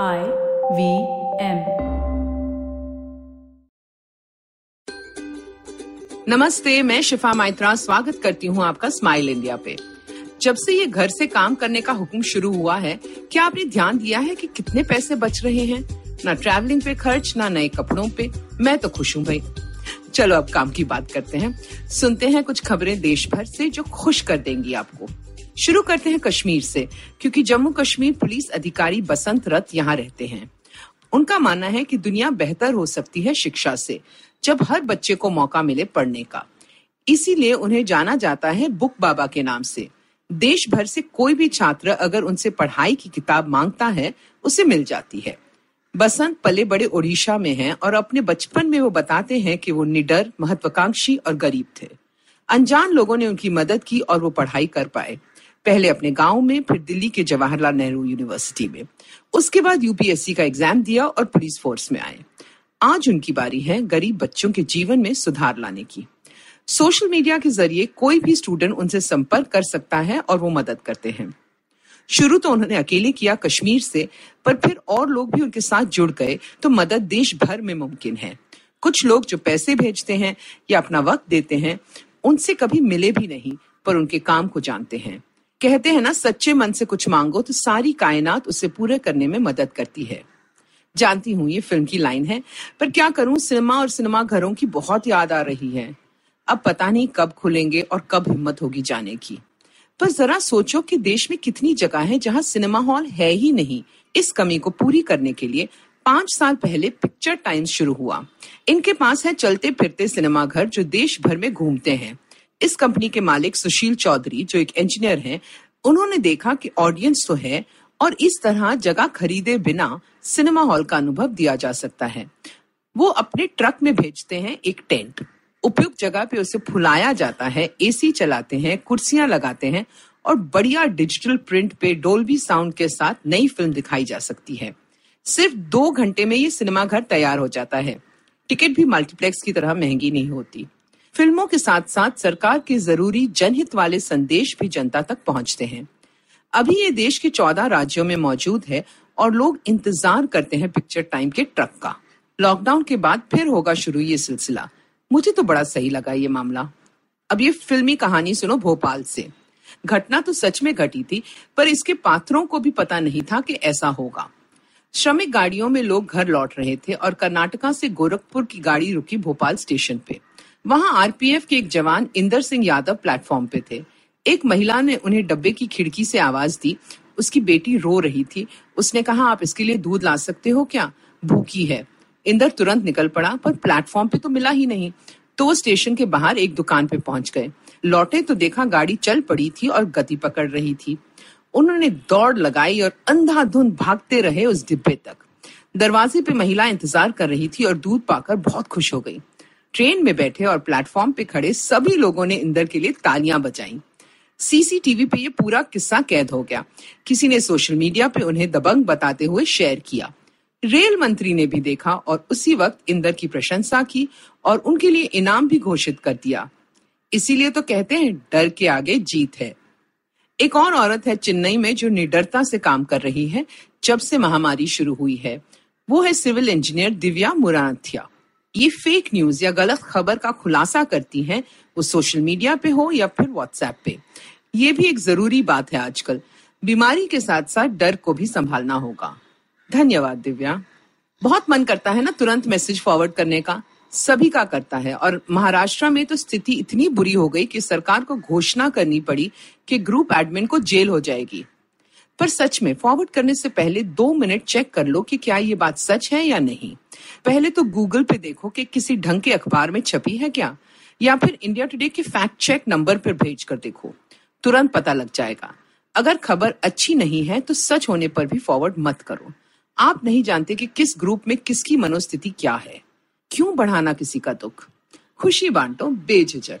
I V M नमस्ते, मैं शिफा माइत्रा, स्वागत करती हूँ आपका स्माइल इंडिया पे। जब से ये घर से काम करने का हुक्म शुरू हुआ है, क्या आपने ध्यान दिया है कि कितने पैसे बच रहे हैं? ना ट्रैवलिंग पे खर्च, ना नए कपड़ों पे। मैं तो खुश हूँ भाई। चलो अब काम की बात करते हैं। सुनते हैं कुछ खबरें देश भर से जो खुश कर देंगी आपको। शुरू करते हैं कश्मीर से, क्योंकि जम्मू कश्मीर पुलिस अधिकारी बसंत रथ यहाँ रहते हैं। उनका मानना है कि दुनिया बेहतर हो सकती है शिक्षा से, जब हर बच्चे को मौका मिले पढ़ने का। इसीलिए उन्हें जाना जाता है बुक बाबा के नाम से। देश भर से कोई भी छात्र अगर उनसे पढ़ाई की किताब माँगता है, उसे मिल जाती है। बसंत पले बड़े ओडिशा में हैं और अपने बचपन में वो बताते हैं कि वो निडर, महत्वाकांक्षी और गरीब थे। अनजान लोगों ने उनकी मदद की और वो पढ़ाई कर पाए। पहले अपने गाँव में, फिर दिल्ली के जवाहरलाल नेहरू यूनिवर्सिटी में। उसके बाद यूपीएससी का एग्ज़ाम दिया और पुलिस फोर्स में आए। आज उनकी बारी है गरीब बच्चों के जीवन में सुधार लाने की। सोशल मीडिया के ज़रिए कोई भी स्टूडेंट उनसे संपर्क कर सकता है और वो मदद करते हैं। शुरू तो उन्होंने अकेले किया कश्मीर से, पर फिर और लोग भी उनके साथ जुड़ गए तो मदद देश भर में मुमकिन है। कुछ लोग जो पैसे भेजते हैं या अपना वक्त देते हैं, उनसे कभी मिले भी नहीं, पर उनके काम को जानते हैं। कहते हैं ना, सच्चे मन से कुछ मांगो तो सारी कायनात उसे पूरे करने में मदद करती है। जानती हूँ, ये फ़िल्म की लाइन है, पर क्या करूँ, सिनेमा और सिनेमा घरों की बहुत याद आ रही है। अब पता नहीं कब खुलेंगे और कब हिम्मत होगी जाने की। पर जरा सोचो कि देश में कितनी जगह है जहाँ सिनेमा हॉल है ही नहीं। इस कमी को पूरी करने के लिए पाँच साल पहले पिक्चर टाइम्स शुरू हुआ। इनके पास है चलते फिरते सिनेमा घर जो देश भर में घूमते हैं। इस कंपनी के मालिक सुशील चौधरी, जो एक इंजीनियर हैं, उन्होंने देखा कि ऑडियंस तो है और इस तरह जगह खरीदे बिना सिनेमा हॉल का अनुभव दिया जा सकता है। वो अपने ट्रक में भेजते हैं एक टेंट उपयुक्त जगह पे उसे फुलाया जाता है एसी चलाते हैं, कुर्सियाँ लगाते हैं और बढ़िया डिजिटल प्रिंट पे डोल्बी साउंड के साथ नई फ़िल्म दिखाई जा सकती है। सिर्फ़ दो घंटे में ये सिनेमा घर तैयार हो जाता है। टिकट भी मल्टीप्लेक्स की तरह महँगी नहीं होती। फ़िल्मों के साथ साथ सरकार के ज़रूरी जनहित वाले संदेश भी जनता तक पहुँचते हैं। अभी ये देश के चौदह राज्यों में मौजूद है और लोग इंतज़ार करते हैं पिक्चर टाइम के ट्रक का। लॉकडाउन के बाद फिर होगा शुरू ये सिलसिला। मुझे तो बड़ा सही लगा ये मामला। अब ये फिल्मी कहानी सुनो भोपाल से। घटना तो सच में घटी थी, पर इसके पात्रों को भी पता नहीं था कि ऐसा होगा। श्रमिक गाड़ियों में लोग घर लौट रहे थे और कर्नाटका से गोरखपुर की गाड़ी रुकी भोपाल स्टेशन पे। वहाँ आरपीएफ के एक जवान इंदर सिंह यादव प्लेटफॉर्म पे थे। एक महिला ने उन्हें डब्बे की खिड़की से आवाज़ दी। उसकी बेटी रो रही थी। उसने कहा, आप इसके लिए दूध ला सकते हो क्या? भूखी है। इंदर तुरंत निकल पड़ा, पर प्लेटफॉर्म पे तो मिला ही नहीं। तो वो स्टेशन के बाहर एक दुकान पे पहुँच गए। लौटे तो देखा गाड़ी चल पड़ी थी और गति पकड़ रही थी। उन्होंने दौड़ लगाई और अंधाधुंध भागते रहे उस डिब्बे तक। दरवाजे पे महिला इंतज़ार कर रही थी और दूध पाकर बहुत खुश हो गई। ट्रेन में बैठे और प्लेटफॉर्म पे खड़े सभी लोगों ने इंदर के लिए तालियाँ बजाई। सीसीटीवी पे ये पूरा किस्सा कैद हो गया। किसी ने सोशल मीडिया पे उन्हें दबंग बताते हुए शेयर किया। रेल मंत्री ने भी देखा और उसी वक्त इंदर की प्रशंसा की और उनके लिए इनाम भी घोषित कर दिया। इसीलिए तो कहते हैं डर के आगे जीत है। एक और औरत है चेन्नई में जो निडरता से काम कर रही है, जब से महामारी शुरू हुई है। वो है सिविल इंजीनियर दिव्या मुराथिया। ये फेक न्यूज़ या गलत खबर का खुलासा करती हैं, वो सोशल मीडिया पे हो या फिर व्हाट्सएप पे। ये भी एक ज़रूरी बात है आजकल। बीमारी के साथ साथ डर को भी संभालना होगा। धन्यवाद, दिव्या। बहुत मन करता है ना तुरंत मैसेज फॉरवर्ड करने का। सभी का करता है और महाराष्ट्र में तो स्थिति इतनी बुरी हो गई कि सरकार को घोषणा करनी पड़ी कि ग्रुप एडमिन को जेल हो जाएगी। पर सच में फॉरवर्ड करने से पहले दो मिनट चेक कर लो कि क्या ये बात सच है या नहीं। पहले तो गूगल पे देखो कि किसी ढंग के अखबार में छपी है क्या, या फिर इंडिया टुडे के फैक्ट चेक नंबर पर भेज कर देखो। तुरंत पता लग जाएगा। अगर खबर अच्छी नहीं है तो सच होने पर भी फॉरवर्ड मत करो। आप नहीं जानते कि किस ग्रुप में किसकी मनोस्थिति क्या है। क्यों बढ़ाना किसी का दुख? खुशी बांटो, बेझिझक।